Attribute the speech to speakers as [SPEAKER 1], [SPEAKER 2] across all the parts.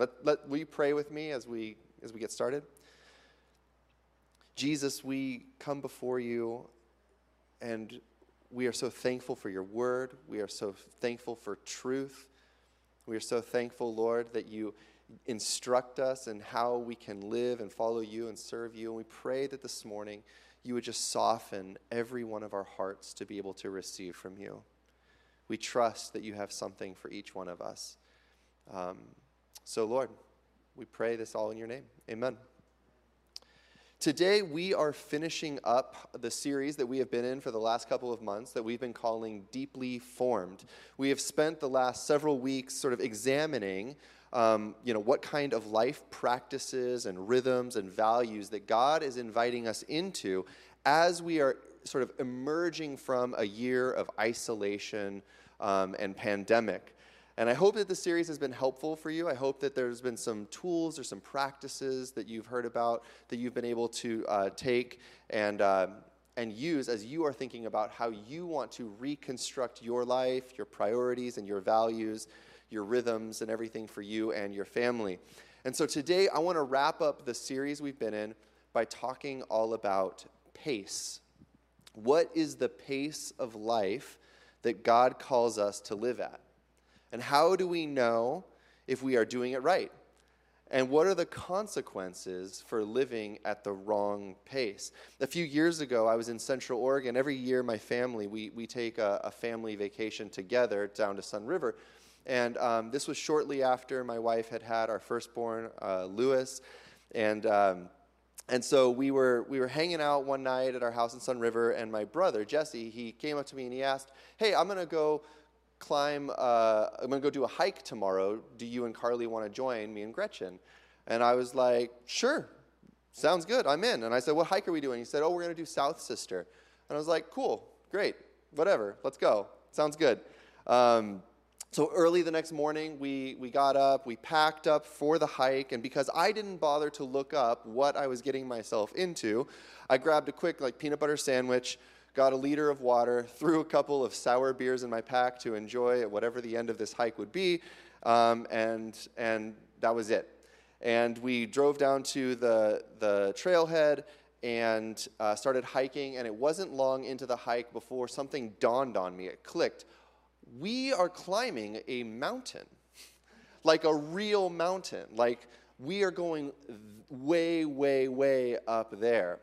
[SPEAKER 1] Let, let, will you pray with me as we, as we get started? Jesus, we come before you and we are so thankful for your word. We are so thankful for truth. We are so thankful, Lord, that you instruct us in how we can live and follow you and serve you. And we pray that this morning you would just soften every one of our hearts to be able to receive from you. We trust that you have something for each one of us. Um, so, Lord, we pray this all in your name. Amen. Today, we are finishing up the series that we have been in for the last couple of months that we've been calling Deeply Formed. We have spent the last several weeks sort of examining. Um, you know, what kind of life practices and rhythms and values that God is inviting us into as we are sort of emerging from a year of isolation um, and pandemic. And I hope that the series has been helpful for you. I hope that there's been some tools or some practices that you've heard about that you've been able to uh, take and, uh, and use as you are thinking about how you want to reconstruct your life, your priorities, and your values, your rhythms, and everything for you and your family. And so today, I want to wrap up the series we've been in by talking all about pace. What is the pace of life that God calls us to live at? And how do we know if we are doing it right? And what are the consequences for living at the wrong pace? A few years ago, I was in Central Oregon. Every year, my family, we, we take a, a family vacation together down to Sunriver. And um, this was shortly after my wife had had our firstborn, uh, Lewis. And, um, and so we were, we were hanging out one night at our house in Sunriver, and my brother, Jesse, he came up to me and he asked, Hey, I'm going to go climb, uh, I'm going to go do a hike tomorrow. Do you and Carly want to join me and Gretchen? And I was like, sure, sounds good, I'm in. And I said, what hike are we doing? He said, oh, we're going to do South Sister. And I was like, cool, great, whatever, let's go. Sounds good. Um, so early the next morning, we, we got up, we packed up for the hike, and because I didn't bother to look up what I was getting myself into, I grabbed a quick like peanut butter sandwich, got a liter of water, threw a couple of sour beers in my pack to enjoy at whatever the end of this hike would be, um, and, and that was it. And we drove down to the, the trailhead and uh, started hiking, and it wasn't long into the hike before something dawned on me. It clicked. We are climbing a mountain, like a real mountain. Like we are going way, way, way up there.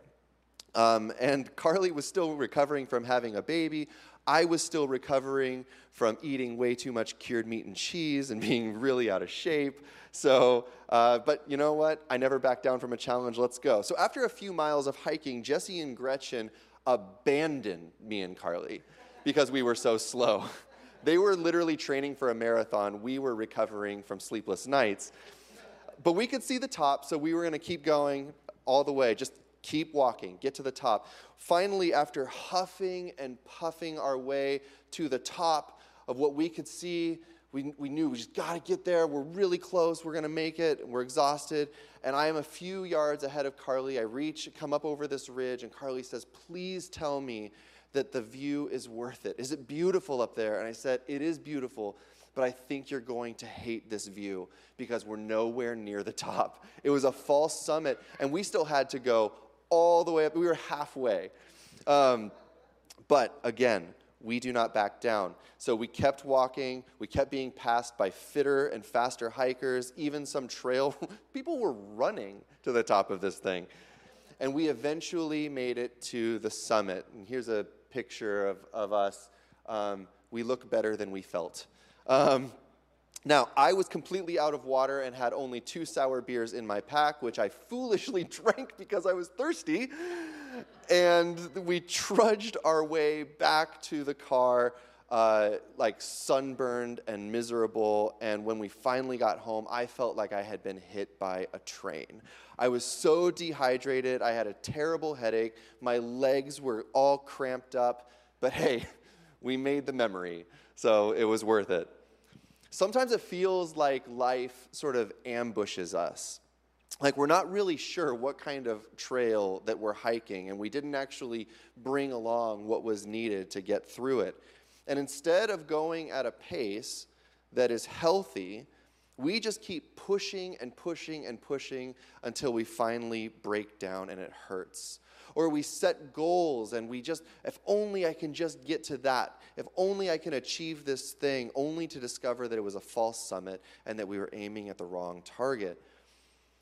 [SPEAKER 1] Um, and Carly was still recovering from having a baby. I was still recovering from eating way too much cured meat and cheese and being really out of shape. So, uh, but you know what? I never backed down from a challenge. Let's go. So, after a few miles of hiking, Jesse and Gretchen abandoned me and Carly because we were so slow. they were literally training for a marathon. We were recovering from sleepless nights. But we could see the top, so we were going to keep going all the way, just Keep walking, get to the top. Finally, after huffing and puffing our way to the top of what we could see, we, we knew we just got to get there. We're really close. We're going to make it. We're exhausted. And I am a few yards ahead of Carly. I reach, come up over this ridge, and Carly says, Please tell me that the view is worth it. Is it beautiful up there? And I said, It is beautiful but I think you're going to hate this view because we're nowhere near the top. It was a false summit, and we still had to go all the way up. We were halfway. Um, but again, we do not back down. So we kept walking. We kept being passed by fitter and faster hikers, even some trail. People were running to the top of this thing. And we eventually made it to the summit. And here's a picture of, of us. Um, we look better than we felt. Um, now, I was completely out of water and had only two sour beers in my pack, which I foolishly drank because I was thirsty. And we trudged our way back to the car, uh, like sunburned and miserable. And when we finally got home, I felt like I had been hit by a train. I was so dehydrated. I had a terrible headache. My legs were all cramped up. But hey, we made the memory, so it was worth it. Sometimes it feels like life sort of ambushes us. Like we're not really sure what kind of trail that we're hiking, and we didn't actually bring along what was needed to get through it. And instead of going at a pace that is healthy, We just keep pushing and pushing and pushing until we finally break down and it hurts. Or we set goals and we just, if only I can just get to that, if only I can achieve this thing, only to discover that it was a false summit and that we were aiming at the wrong target.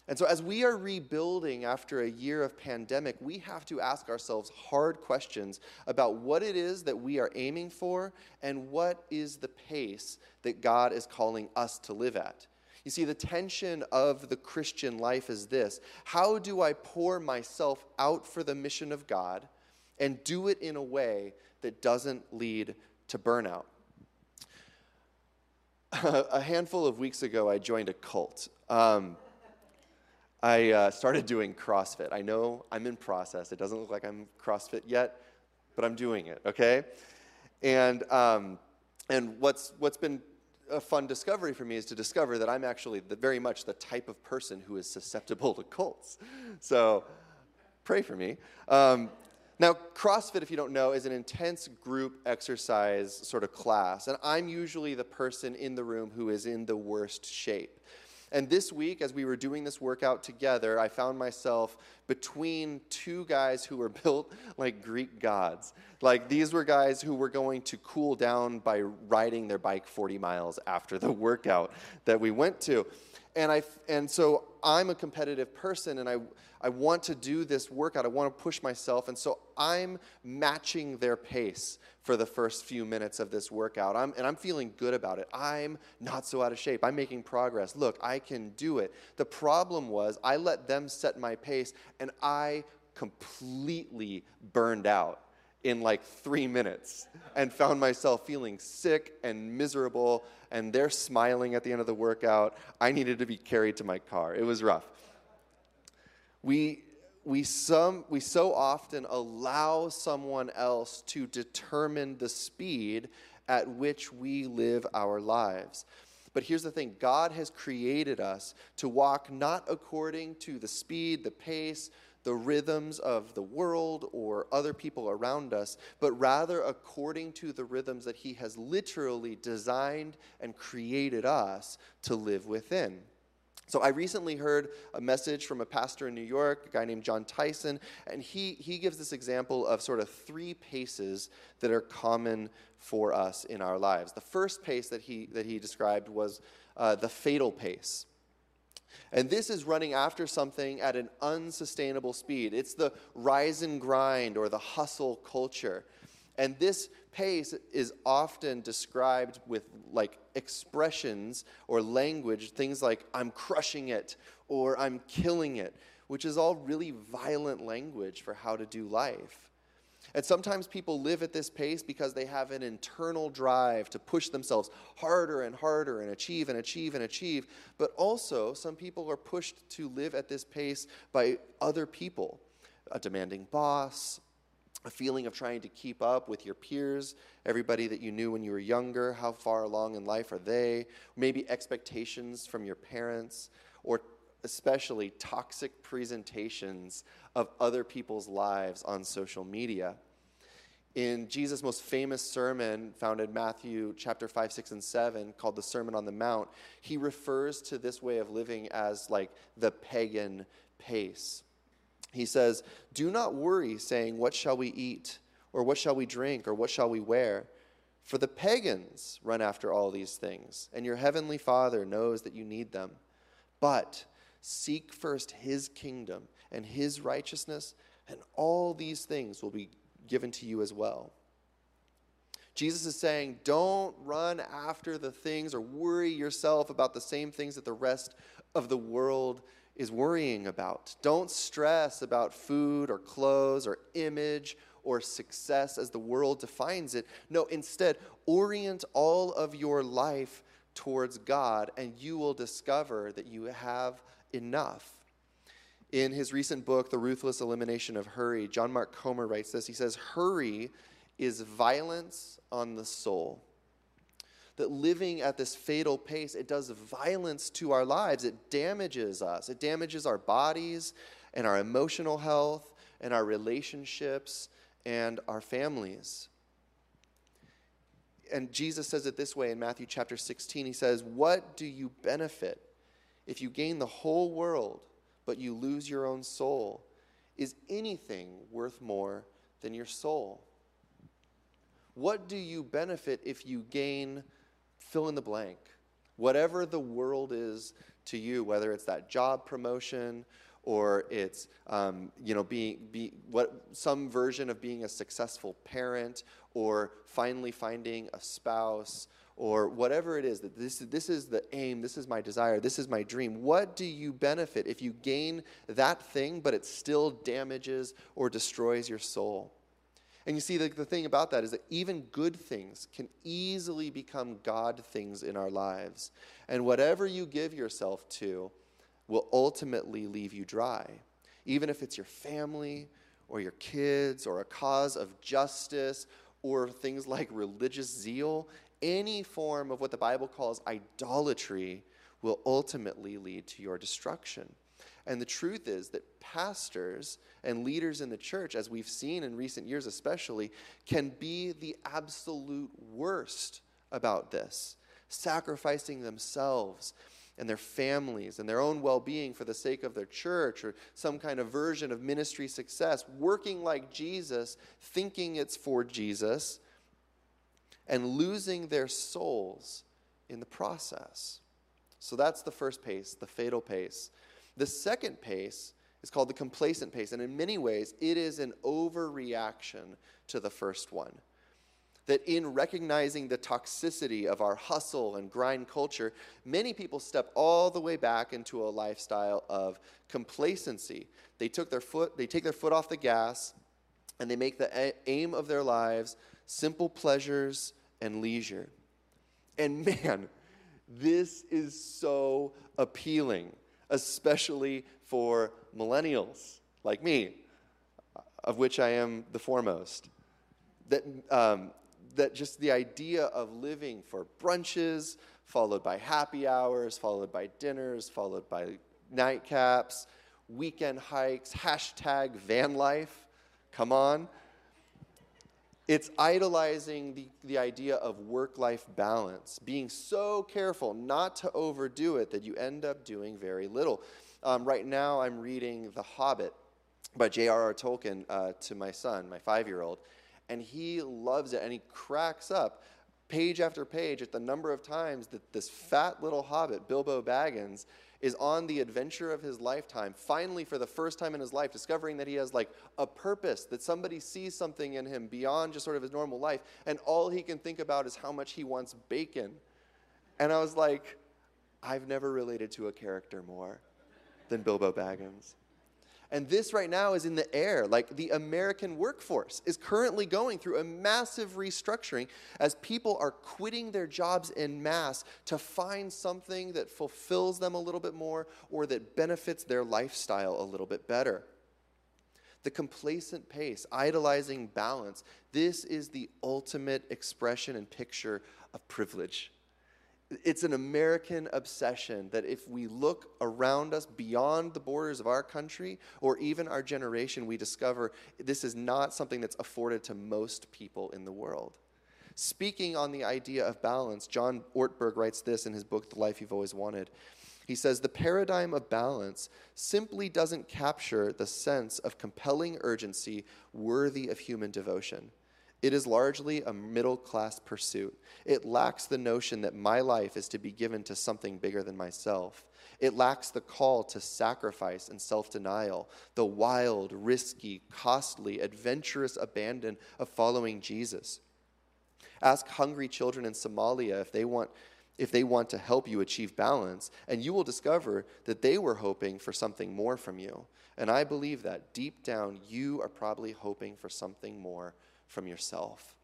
[SPEAKER 1] And so, as we are rebuilding after a year of pandemic, we have to ask ourselves hard questions about what it is that we are aiming for and what is the pace that God is calling us to live at. You see, the tension of the Christian life is this How do I pour myself out for the mission of God and do it in a way that doesn't lead to burnout? a handful of weeks ago, I joined a cult. Um, I uh, started doing CrossFit. I know I'm in process. It doesn't look like I'm CrossFit yet, but I'm doing it, okay? And, um, and what's, what's been a fun discovery for me is to discover that I'm actually the, very much the type of person who is susceptible to cults. So pray for me. Um, now, CrossFit, if you don't know, is an intense group exercise sort of class. And I'm usually the person in the room who is in the worst shape. And this week, as we were doing this workout together, I found myself between two guys who were built like Greek gods. Like these were guys who were going to cool down by riding their bike 40 miles after the workout that we went to. And, I, and so I'm a competitive person and I, I want to do this workout. I want to push myself. And so I'm matching their pace for the first few minutes of this workout. I'm, and I'm feeling good about it. I'm not so out of shape. I'm making progress. Look, I can do it. The problem was I let them set my pace and I completely burned out in like three minutes and found myself feeling sick and miserable. And they're smiling at the end of the workout. I needed to be carried to my car. It was rough we, we, some, we so often allow someone else to determine the speed at which we live our lives. But here's the thing God has created us to walk not according to the speed, the pace, the rhythms of the world or other people around us, but rather according to the rhythms that He has literally designed and created us to live within. So I recently heard a message from a pastor in New York, a guy named Jon Tyson, and he, he gives this example of sort of three paces that are common for us in our lives. The first pace that he, that he described was uh, the fatal pace. And this is running after something at an unsustainable speed. It's the rise and grind or the hustle culture. And this pace is often described with like expressions or language, things like I'm crushing it or I'm killing it, which is all really violent language for how to do life. And sometimes people live at this pace because they have an internal drive to push themselves harder and harder and achieve and achieve and achieve. But also, some people are pushed to live at this pace by other people a demanding boss, a feeling of trying to keep up with your peers, everybody that you knew when you were younger, how far along in life are they? Maybe expectations from your parents, or especially toxic presentations of other people's lives on social media. In Jesus' most famous sermon, found in Matthew chapter 5, 6, and 7, called the Sermon on the Mount, he refers to this way of living as like the pagan pace. He says, Do not worry, saying, What shall we eat? Or what shall we drink? Or what shall we wear? For the pagans run after all these things, and your heavenly Father knows that you need them. But seek first his kingdom and his righteousness, and all these things will be given to you as well. Jesus is saying, don't run after the things or worry yourself about the same things that the rest of the world is worrying about. Don't stress about food or clothes or image or success as the world defines it. No, instead, orient all of your life towards God, and you will discover that you have enough. In his recent book, The Ruthless Elimination of Hurry, John Mark Comer writes this. He says, Hurry is violence on the soul that living at this fatal pace, it does violence to our lives. It damages us. It damages our bodies and our emotional health and our relationships and our families. and Jesus says it this way in Matthew chapter 16. He says, What do you benefit if you gain the whole world, but you lose your own soul? Is anything worth more than your soul? What do you benefit if you gain fill in the blank? Whatever the world is to you, whether it's that job promotion or it's um, you know being be, what some version of being a successful parent or finally finding a spouse or whatever it is that this, this is the aim this is my desire this is my dream what do you benefit if you gain that thing but it still damages or destroys your soul and you see, the, the thing about that is that even good things can easily become God things in our lives. And whatever you give yourself to will ultimately leave you dry. Even if it's your family or your kids or a cause of justice or things like religious zeal, any form of what the Bible calls idolatry will ultimately lead to your destruction. And the truth is that pastors and leaders in the church, as we've seen in recent years especially, can be the absolute worst about this, sacrificing themselves and their families and their own well being for the sake of their church or some kind of version of ministry success, working like Jesus, thinking it's for Jesus, and losing their souls in the process. So that's the first pace, the fatal pace. The second pace is called the complacent pace, and in many ways, it is an overreaction to the first one. That in recognizing the toxicity of our hustle and grind culture, many people step all the way back into a lifestyle of complacency. They took their foot, they take their foot off the gas, and they make the aim of their lives simple pleasures and leisure. And man, this is so appealing especially for millennials like me, of which I am the foremost. That, um, that just the idea of living for brunches, followed by happy hours, followed by dinners, followed by nightcaps, weekend hikes, hashtag van life, come on. It's idolizing the, the idea of work life balance, being so careful not to overdo it that you end up doing very little. Um, right now, I'm reading The Hobbit by J.R.R. Tolkien uh, to my son, my five year old, and he loves it and he cracks up page after page at the number of times that this fat little hobbit, Bilbo Baggins, is on the adventure of his lifetime, finally, for the first time in his life, discovering that he has like a purpose, that somebody sees something in him beyond just sort of his normal life, and all he can think about is how much he wants bacon. And I was like, I've never related to a character more than Bilbo Baggins. And this right now is in the air. Like the American workforce is currently going through a massive restructuring as people are quitting their jobs in mass to find something that fulfills them a little bit more or that benefits their lifestyle a little bit better. The complacent pace, idolizing balance, this is the ultimate expression and picture of privilege it's an American obsession that if we look around us beyond the borders of our country or even our generation, we discover this is not something that's afforded to most people in the world. Speaking on the idea of balance, John Ortberg writes this in his book, The Life You've Always Wanted. He says, The paradigm of balance simply doesn't capture the sense of compelling urgency worthy of human devotion. It is largely a middle class pursuit. It lacks the notion that my life is to be given to something bigger than myself. It lacks the call to sacrifice and self denial, the wild, risky, costly, adventurous abandon of following Jesus. Ask hungry children in Somalia if they want if they want to help you achieve balance, and you will discover that they were hoping for something more from you. And I believe that deep down, you are probably hoping for something more from yourself.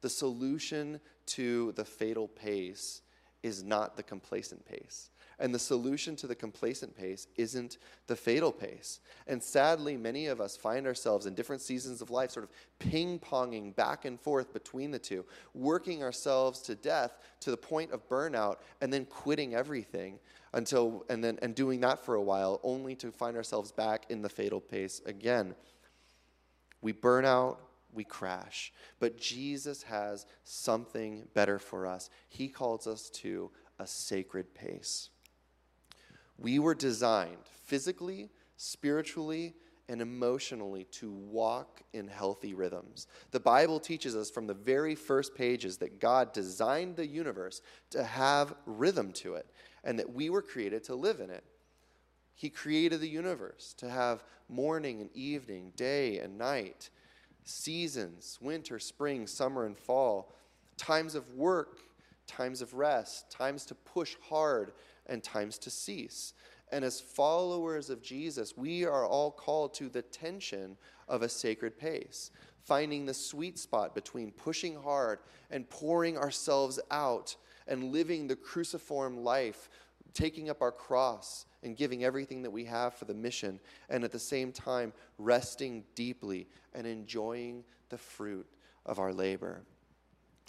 [SPEAKER 1] The solution to the fatal pace is not the complacent pace. And the solution to the complacent pace isn't the fatal pace. And sadly, many of us find ourselves in different seasons of life sort of ping ponging back and forth between the two, working ourselves to death to the point of burnout, and then quitting everything until, and then, and doing that for a while, only to find ourselves back in the fatal pace again. We burn out, we crash. But Jesus has something better for us. He calls us to a sacred pace. We were designed physically, spiritually, and emotionally to walk in healthy rhythms. The Bible teaches us from the very first pages that God designed the universe to have rhythm to it and that we were created to live in it. He created the universe to have morning and evening, day and night, seasons, winter, spring, summer, and fall, times of work, times of rest, times to push hard, and times to cease. And as followers of Jesus, we are all called to the tension of a sacred pace, finding the sweet spot between pushing hard and pouring ourselves out and living the cruciform life, taking up our cross and giving everything that we have for the mission, and at the same time, resting deeply and enjoying the fruit of our labor.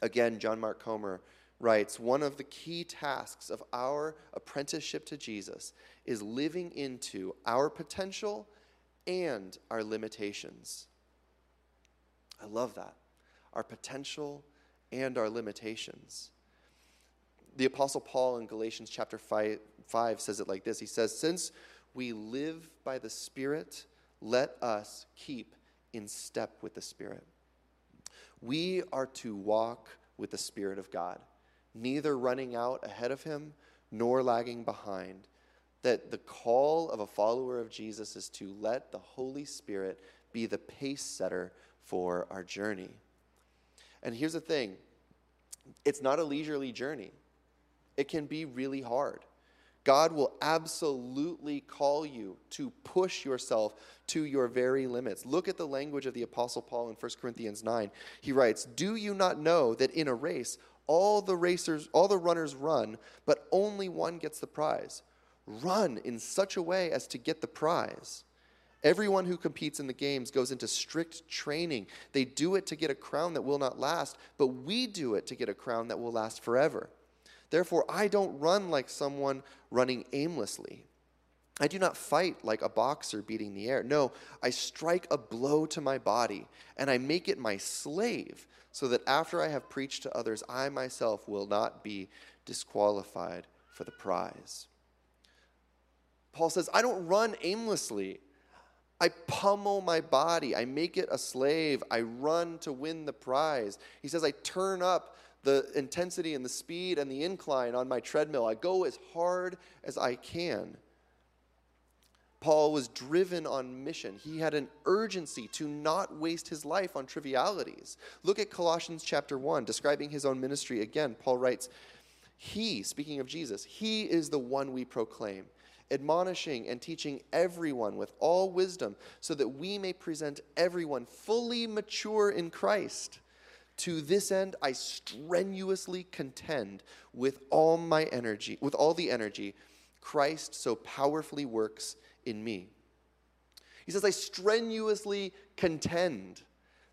[SPEAKER 1] Again, John Mark Comer writes One of the key tasks of our apprenticeship to Jesus is living into our potential and our limitations. I love that. Our potential and our limitations. The Apostle Paul in Galatians chapter 5, 5 says it like this He says, Since we live by the Spirit, let us keep in step with the Spirit. We are to walk with the Spirit of God neither running out ahead of him nor lagging behind. That the call of a follower of Jesus is to let the Holy Spirit be the pace setter for our journey. And here's the thing it's not a leisurely journey, it can be really hard. God will absolutely call you to push yourself to your very limits. Look at the language of the Apostle Paul in 1 Corinthians 9. He writes, Do you not know that in a race all the racers, all the runners run, but only one gets the prize. Run in such a way as to get the prize. Everyone who competes in the games goes into strict training. They do it to get a crown that will not last, but we do it to get a crown that will last forever. Therefore, I don't run like someone running aimlessly. I do not fight like a boxer beating the air. No, I strike a blow to my body, and I make it my slave so that after I have preached to others, I myself will not be disqualified for the prize. Paul says, I don't run aimlessly. I pummel my body. I make it a slave. I run to win the prize. He says, I turn up the intensity and the speed and the incline on my treadmill. I go as hard as I can. Paul was driven on mission. He had an urgency to not waste his life on trivialities. Look at Colossians chapter 1, describing his own ministry again. Paul writes, He, speaking of Jesus, He is the one we proclaim, admonishing and teaching everyone with all wisdom, so that we may present everyone fully mature in Christ. To this end, I strenuously contend with all my energy, with all the energy Christ so powerfully works in me. He says, I strenuously contend.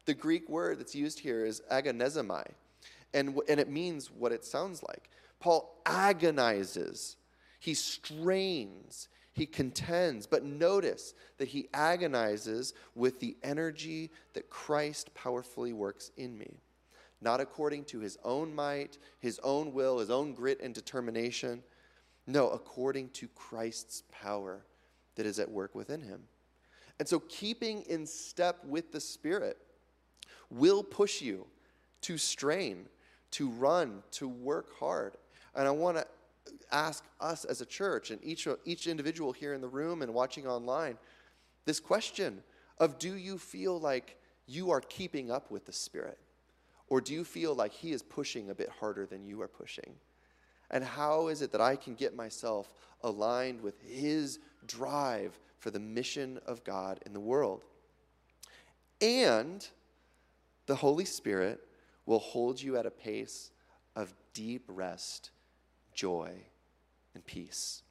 [SPEAKER 1] The Greek word that's used here is agonizomai, and, and it means what it sounds like. Paul agonizes, he strains, he contends, but notice that he agonizes with the energy that Christ powerfully works in me. Not according to his own might, his own will, his own grit and determination. No, according to Christ's power that is at work within him. And so, keeping in step with the Spirit will push you to strain, to run, to work hard. And I want to ask us as a church and each, each individual here in the room and watching online this question of do you feel like you are keeping up with the Spirit? Or do you feel like He is pushing a bit harder than you are pushing? And how is it that I can get myself aligned with His drive for the mission of God in the world? And the Holy Spirit will hold you at a pace of deep rest, joy, and peace.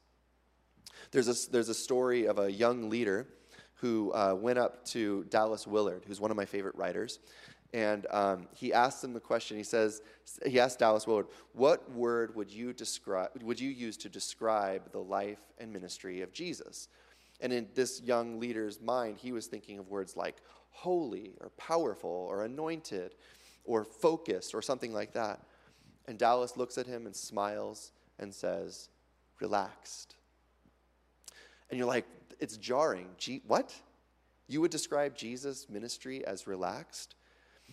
[SPEAKER 1] There's a, there's a story of a young leader who uh, went up to Dallas Willard, who's one of my favorite writers, and um, he asked him the question. He says, he asked Dallas Willard, "What word would you describe? Would you use to describe the life and ministry of Jesus?" And in this young leader's mind, he was thinking of words like holy or powerful or anointed or focused or something like that. And Dallas looks at him and smiles and says, relaxed. And you're like, it's jarring. Gee, what? You would describe Jesus' ministry as relaxed?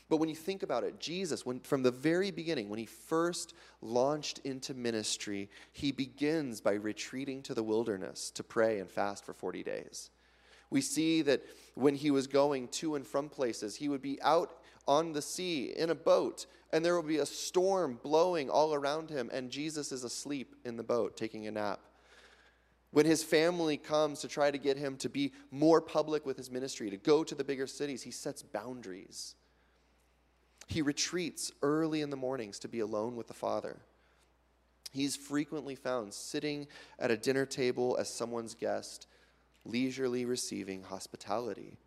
[SPEAKER 1] But when you think about it, Jesus, when, from the very beginning, when he first launched into ministry, he begins by retreating to the wilderness to pray and fast for 40 days. We see that when he was going to and from places, he would be out on the sea in a boat, and there would be a storm blowing all around him, and Jesus is asleep in the boat taking a nap. When his family comes to try to get him to be more public with his ministry, to go to the bigger cities, he sets boundaries. He retreats early in the mornings to be alone with the Father. He's frequently found sitting at a dinner table as someone's guest, leisurely receiving hospitality.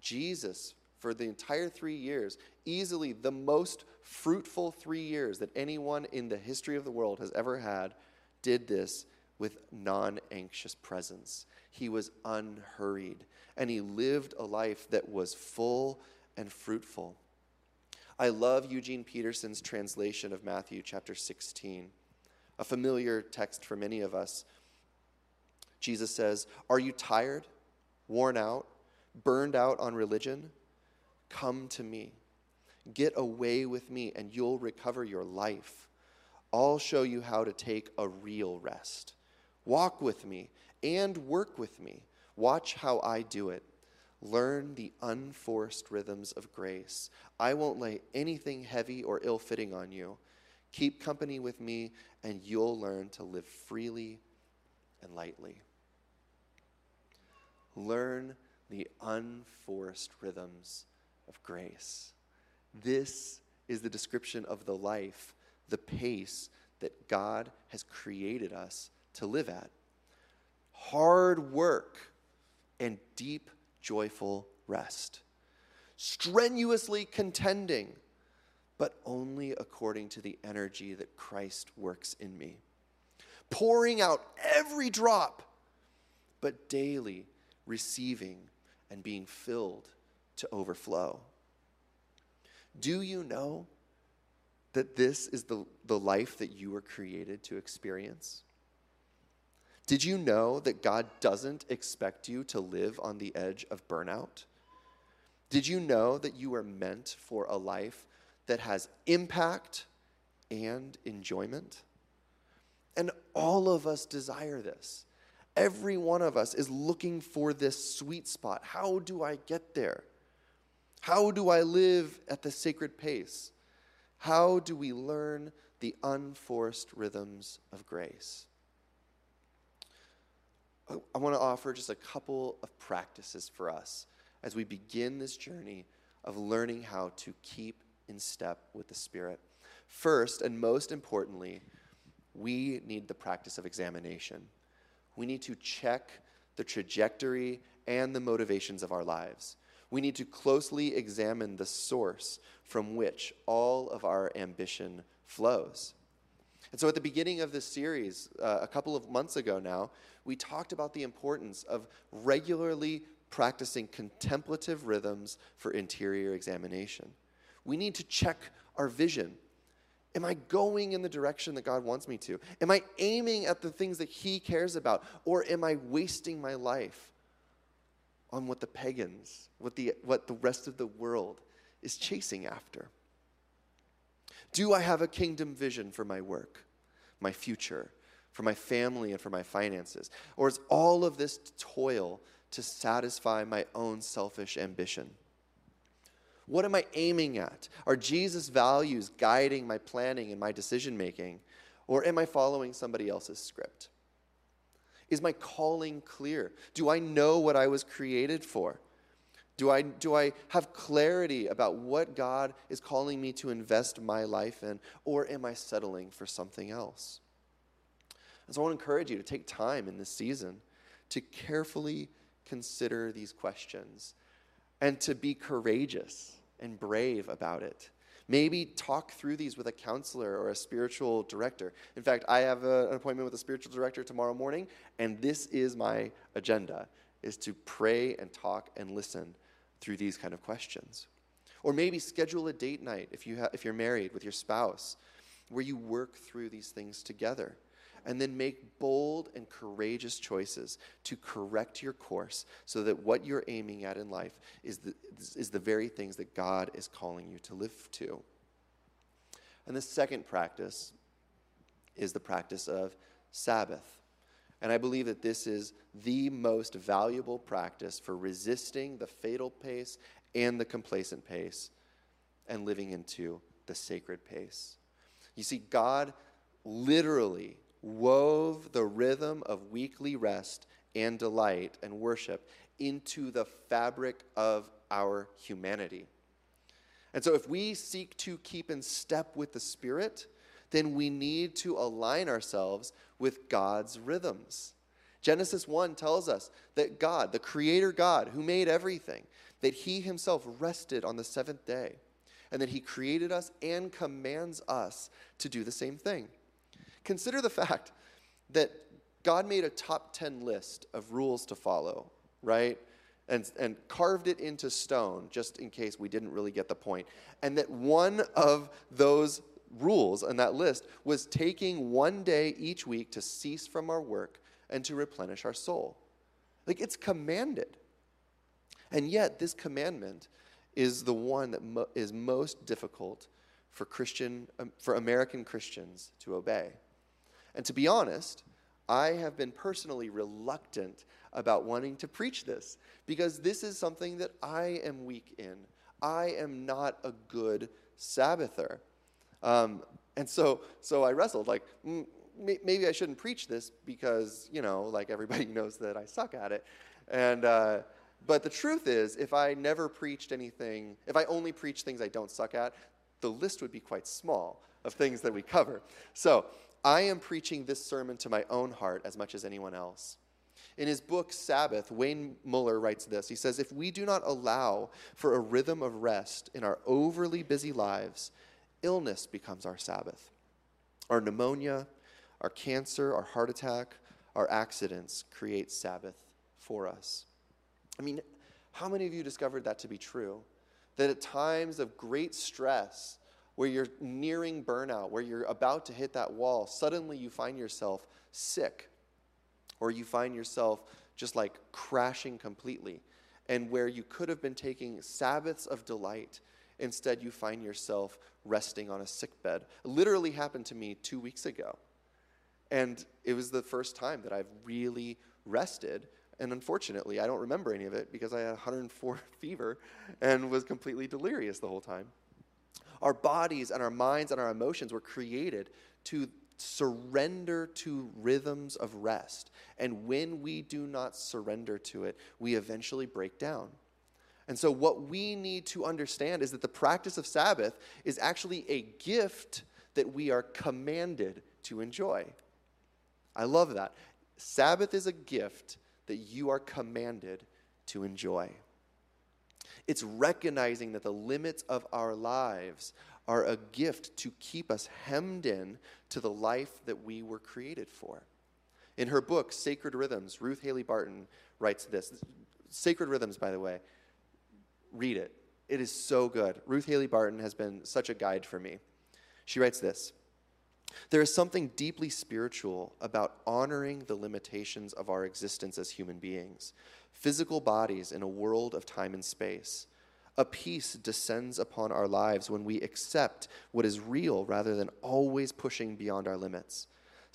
[SPEAKER 1] Jesus, for the entire three years, easily the most fruitful three years that anyone in the history of the world has ever had, did this with non anxious presence. He was unhurried, and he lived a life that was full and fruitful. I love Eugene Peterson's translation of Matthew chapter 16, a familiar text for many of us. Jesus says, Are you tired, worn out, burned out on religion? Come to me. Get away with me, and you'll recover your life. I'll show you how to take a real rest. Walk with me and work with me. Watch how I do it. Learn the unforced rhythms of grace. I won't lay anything heavy or ill fitting on you. Keep company with me, and you'll learn to live freely and lightly. Learn the unforced rhythms of grace. This is the description of the life, the pace that God has created us to live at. Hard work and deep joyful rest. Strenuously contending, but only according to the energy that Christ works in me. Pouring out every drop, but daily receiving and being filled to overflow. Do you know that this is the, the life that you were created to experience? Did you know that God doesn't expect you to live on the edge of burnout? Did you know that you are meant for a life that has impact and enjoyment? And all of us desire this. Every one of us is looking for this sweet spot. How do I get there? How do I live at the sacred pace? How do we learn the unforced rhythms of grace? I want to offer just a couple of practices for us as we begin this journey of learning how to keep in step with the Spirit. First, and most importantly, we need the practice of examination. We need to check the trajectory and the motivations of our lives. We need to closely examine the source from which all of our ambition flows. And so at the beginning of this series, uh, a couple of months ago now, we talked about the importance of regularly practicing contemplative rhythms for interior examination. We need to check our vision. Am I going in the direction that God wants me to? Am I aiming at the things that He cares about? Or am I wasting my life on what the pagans, what the, what the rest of the world is chasing after? Do I have a kingdom vision for my work, my future, for my family, and for my finances? Or is all of this toil to satisfy my own selfish ambition? What am I aiming at? Are Jesus' values guiding my planning and my decision making? Or am I following somebody else's script? Is my calling clear? Do I know what I was created for? Do I, do I have clarity about what God is calling me to invest my life in, or am I settling for something else? And so I want to encourage you to take time in this season to carefully consider these questions and to be courageous and brave about it. Maybe talk through these with a counselor or a spiritual director. In fact, I have a, an appointment with a spiritual director tomorrow morning, and this is my agenda is to pray and talk and listen through these kind of questions. Or maybe schedule a date night if, you ha- if you're married with your spouse where you work through these things together and then make bold and courageous choices to correct your course so that what you're aiming at in life is the, is the very things that God is calling you to live to. And the second practice is the practice of Sabbath. And I believe that this is the most valuable practice for resisting the fatal pace and the complacent pace and living into the sacred pace. You see, God literally wove the rhythm of weekly rest and delight and worship into the fabric of our humanity. And so, if we seek to keep in step with the Spirit, then we need to align ourselves with God's rhythms. Genesis 1 tells us that God, the Creator God who made everything, that He Himself rested on the seventh day, and that He created us and commands us to do the same thing. Consider the fact that God made a top 10 list of rules to follow, right? And, and carved it into stone just in case we didn't really get the point. And that one of those rules on that list was taking one day each week to cease from our work and to replenish our soul. Like it's commanded. And yet, this commandment is the one that mo- is most difficult for Christian, um, for American Christians to obey. And to be honest, I have been personally reluctant about wanting to preach this because this is something that I am weak in. I am not a good Sabbather. Um, and so, so I wrestled, like, maybe I shouldn't preach this because, you know, like everybody knows that I suck at it. And, uh, but the truth is, if I never preached anything, if I only preach things I don't suck at, the list would be quite small of things that we cover. So I am preaching this sermon to my own heart as much as anyone else. In his book, Sabbath, Wayne Muller writes this. He says, If we do not allow for a rhythm of rest in our overly busy lives, illness becomes our Sabbath. Our pneumonia, our cancer, our heart attack, our accidents create Sabbath for us. I mean, how many of you discovered that to be true? That at times of great stress, where you're nearing burnout, where you're about to hit that wall, suddenly you find yourself sick, or you find yourself just like crashing completely, and where you could have been taking Sabbaths of delight Instead, you find yourself resting on a sick bed. It literally happened to me two weeks ago. And it was the first time that I've really rested. And unfortunately, I don't remember any of it because I had 104 fever and was completely delirious the whole time. Our bodies and our minds and our emotions were created to surrender to rhythms of rest. And when we do not surrender to it, we eventually break down. And so, what we need to understand is that the practice of Sabbath is actually a gift that we are commanded to enjoy. I love that. Sabbath is a gift that you are commanded to enjoy. It's recognizing that the limits of our lives are a gift to keep us hemmed in to the life that we were created for. In her book, Sacred Rhythms, Ruth Haley Barton writes this. Sacred Rhythms, by the way, read it. It is so good. Ruth Haley Barton has been such a guide for me. She writes this There is something deeply spiritual about honoring the limitations of our existence as human beings, physical bodies in a world of time and space. A peace descends upon our lives when we accept what is real rather than always pushing beyond our limits.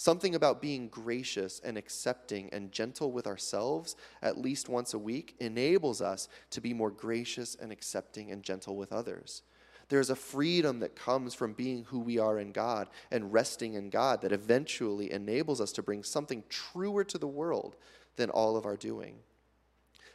[SPEAKER 1] Something about being gracious and accepting and gentle with ourselves at least once a week enables us to be more gracious and accepting and gentle with others. There's a freedom that comes from being who we are in God and resting in God that eventually enables us to bring something truer to the world than all of our doing.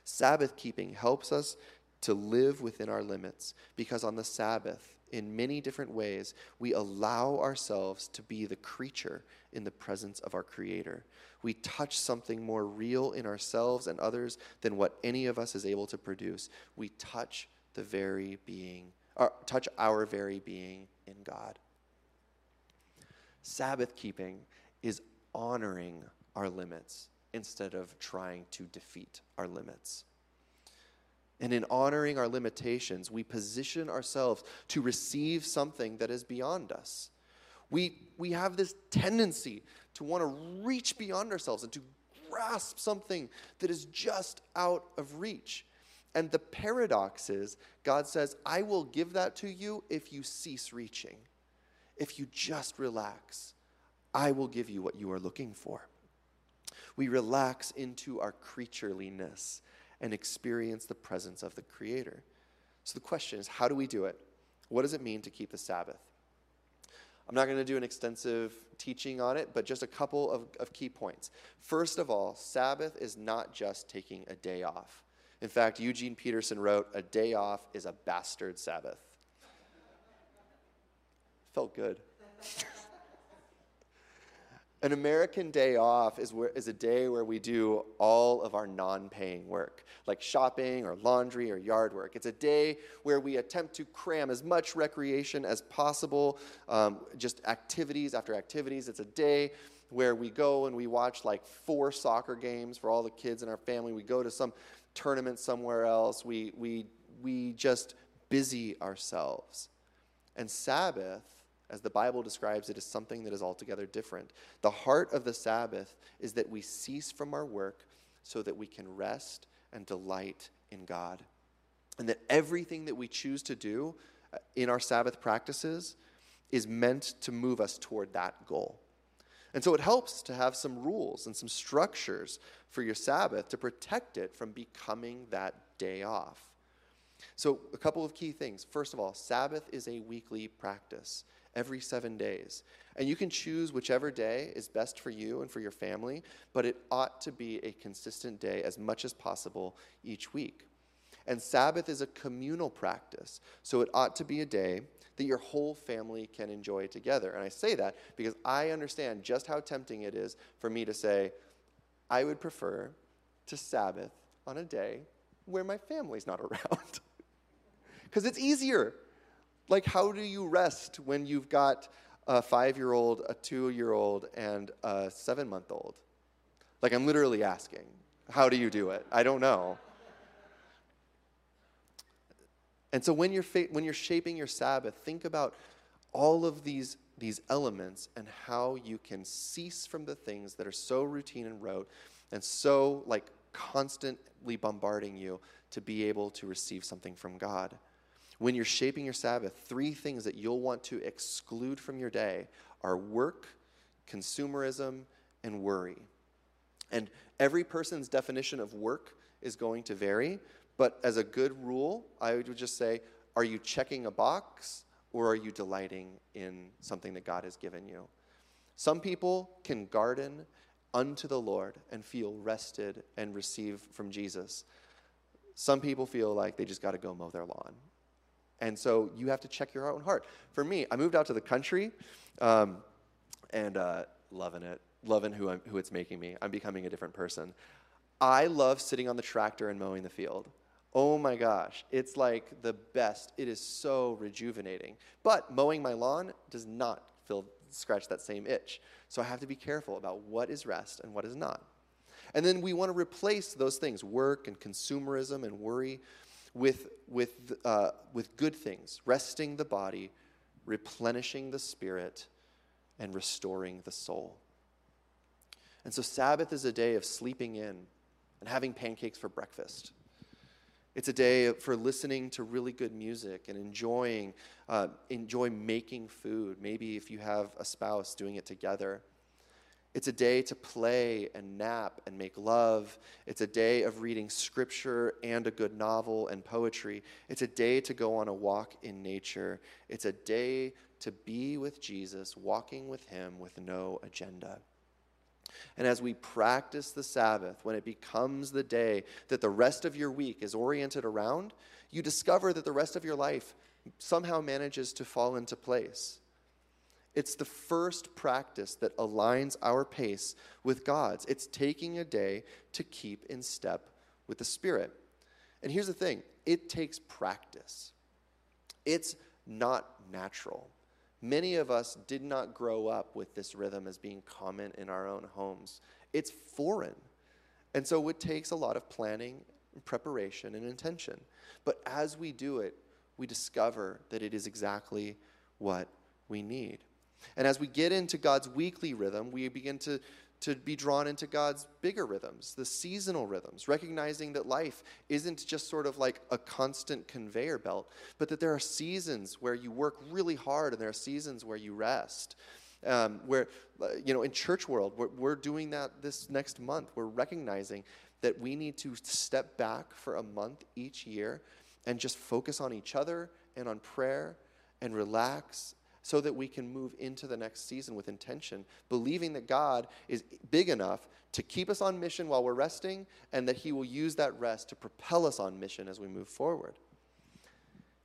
[SPEAKER 1] Sabbath keeping helps us to live within our limits because on the Sabbath, in many different ways, we allow ourselves to be the creature in the presence of our Creator. We touch something more real in ourselves and others than what any of us is able to produce. We touch the very being our, touch our very being in God. Sabbath keeping is honoring our limits instead of trying to defeat our limits. And in honoring our limitations, we position ourselves to receive something that is beyond us. We, we have this tendency to want to reach beyond ourselves and to grasp something that is just out of reach. And the paradox is God says, I will give that to you if you cease reaching. If you just relax, I will give you what you are looking for. We relax into our creatureliness and experience the presence of the Creator. So the question is how do we do it? What does it mean to keep the Sabbath? I'm not going to do an extensive teaching on it, but just a couple of, of key points. First of all, Sabbath is not just taking a day off. In fact, Eugene Peterson wrote, A day off is a bastard Sabbath. Felt good. An American day off is, where, is a day where we do all of our non paying work, like shopping or laundry or yard work. It's a day where we attempt to cram as much recreation as possible, um, just activities after activities. It's a day where we go and we watch like four soccer games for all the kids in our family. We go to some tournament somewhere else. We, we, we just busy ourselves. And Sabbath as the Bible describes it, is something that is altogether different. The heart of the Sabbath is that we cease from our work so that we can rest and delight in God. And that everything that we choose to do uh, in our Sabbath practices is meant to move us toward that goal. And so it helps to have some rules and some structures for your Sabbath to protect it from becoming that day off. So, a couple of key things. First of all, Sabbath is a weekly practice every seven days. And you can choose whichever day is best for you and for your family, but it ought to be a consistent day as much as possible each week. And Sabbath is a communal practice, so it ought to be a day that your whole family can enjoy together. And I say that because I understand just how tempting it is for me to say, I would prefer to Sabbath on a day where my family's not around. Because it's easier. Like, how do you rest when you've got a five year old, a two year old, and a seven month old? Like, I'm literally asking, how do you do it? I don't know. And so, when you're, fa- when you're shaping your Sabbath, think about all of these, these elements and how you can cease from the things that are so routine and rote and so like constantly bombarding you to be able to receive something from God when you're shaping your Sabbath, three things that you'll want to exclude from your day are work, consumerism, and worry. And every person's definition of work is going to vary, but as a good rule, I would just say, are you checking a box or are you delighting in something that God has given you? Some people can garden unto the Lord and feel rested and receive from Jesus. Some people feel like they just got to go mow their lawn and so you have to check your own heart. For me, I moved out to the country um, and uh, loving it, loving who, I'm, who it's making me. I'm becoming a different person. I love sitting on the tractor and mowing the field. Oh my gosh, it's like the best. It is so rejuvenating. But mowing my lawn does not feel, scratch that same itch. So I have to be careful about what is rest and what is not. And then we want to replace those things work and consumerism and worry with, with, uh, with good things, resting the body, replenishing the spirit, and restoring the soul. And so, Sabbath is a day of sleeping in and having pancakes for breakfast. It's a day for listening to really good music and enjoying, uh, enjoy making food. Maybe if you have a spouse, doing it together. It's a day to play and nap and make love. It's a day of reading scripture and a good novel and poetry. It's a day to go on a walk in nature. It's a day to be with Jesus, walking with Him with no agenda. And as we practice the Sabbath, when it becomes the day that the rest of your week is oriented around, you discover that the rest of your life somehow manages to fall into place. It's the first practice that aligns our pace with God's. It's taking a day to keep in step with the Spirit. And here's the thing it takes practice. It's not natural. Many of us did not grow up with this rhythm as being common in our own homes. It's foreign. And so it takes a lot of planning, preparation, and intention. But as we do it, we discover that it is exactly what we need. And as we get into God's weekly rhythm, we begin to, to be drawn into God's bigger rhythms, the seasonal rhythms, recognizing that life isn't just sort of like a constant conveyor belt, but that there are seasons where you work really hard and there are seasons where you rest. Um, where, uh, you know, in church world, we're, we're doing that this next month. We're recognizing that we need to step back for a month each year and just focus on each other and on prayer and relax so that we can move into the next season with intention, believing that God is big enough to keep us on mission while we're resting and that He will use that rest to propel us on mission as we move forward.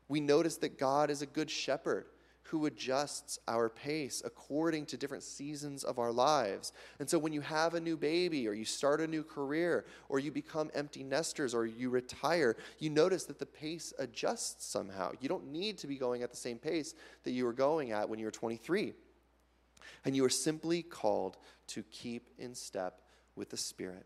[SPEAKER 1] We notice that God is a good shepherd who adjusts our pace according to different seasons of our lives. And so when you have a new baby or you start a new career or you become empty nesters or you retire, you notice that the pace adjusts somehow. You don't need to be going at the same pace that you were going at when you were 23. And you are simply called to keep in step with the Spirit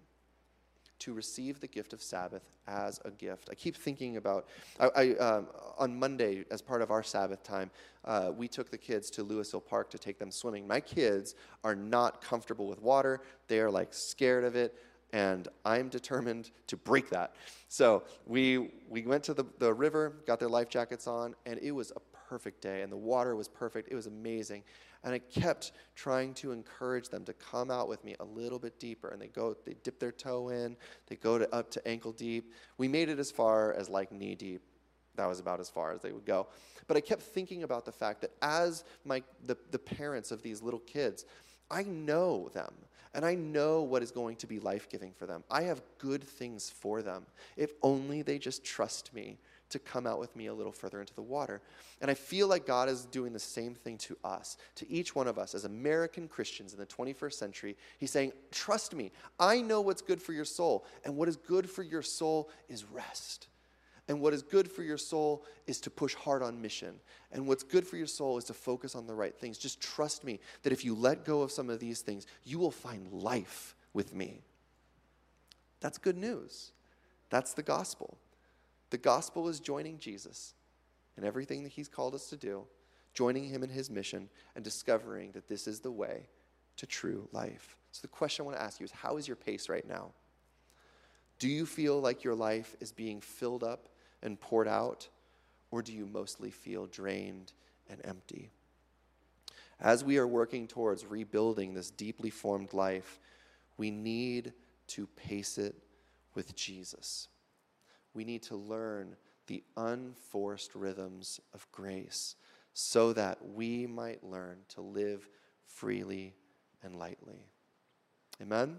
[SPEAKER 1] to receive the gift of Sabbath as a gift. I keep thinking about, I, I um, on Monday, as part of our Sabbath time, uh, we took the kids to Louisville Park to take them swimming. My kids are not comfortable with water, they are like scared of it. And I'm determined to break that. So we, we went to the, the river, got their life jackets on, and it was a perfect day. And the water was perfect. It was amazing. And I kept trying to encourage them to come out with me a little bit deeper. And they go, they dip their toe in, they go to, up to ankle deep. We made it as far as like knee deep. That was about as far as they would go. But I kept thinking about the fact that as my, the, the parents of these little kids, I know them and I know what is going to be life giving for them. I have good things for them if only they just trust me to come out with me a little further into the water. And I feel like God is doing the same thing to us, to each one of us as American Christians in the 21st century. He's saying, Trust me, I know what's good for your soul. And what is good for your soul is rest. And what is good for your soul is to push hard on mission. And what's good for your soul is to focus on the right things. Just trust me that if you let go of some of these things, you will find life with me. That's good news. That's the gospel. The gospel is joining Jesus in everything that he's called us to do, joining him in his mission, and discovering that this is the way to true life. So, the question I want to ask you is how is your pace right now? Do you feel like your life is being filled up and poured out, or do you mostly feel drained and empty? As we are working towards rebuilding this deeply formed life, we need to pace it with Jesus we need to learn the unforced rhythms of grace so that we might learn to live freely and lightly. Amen?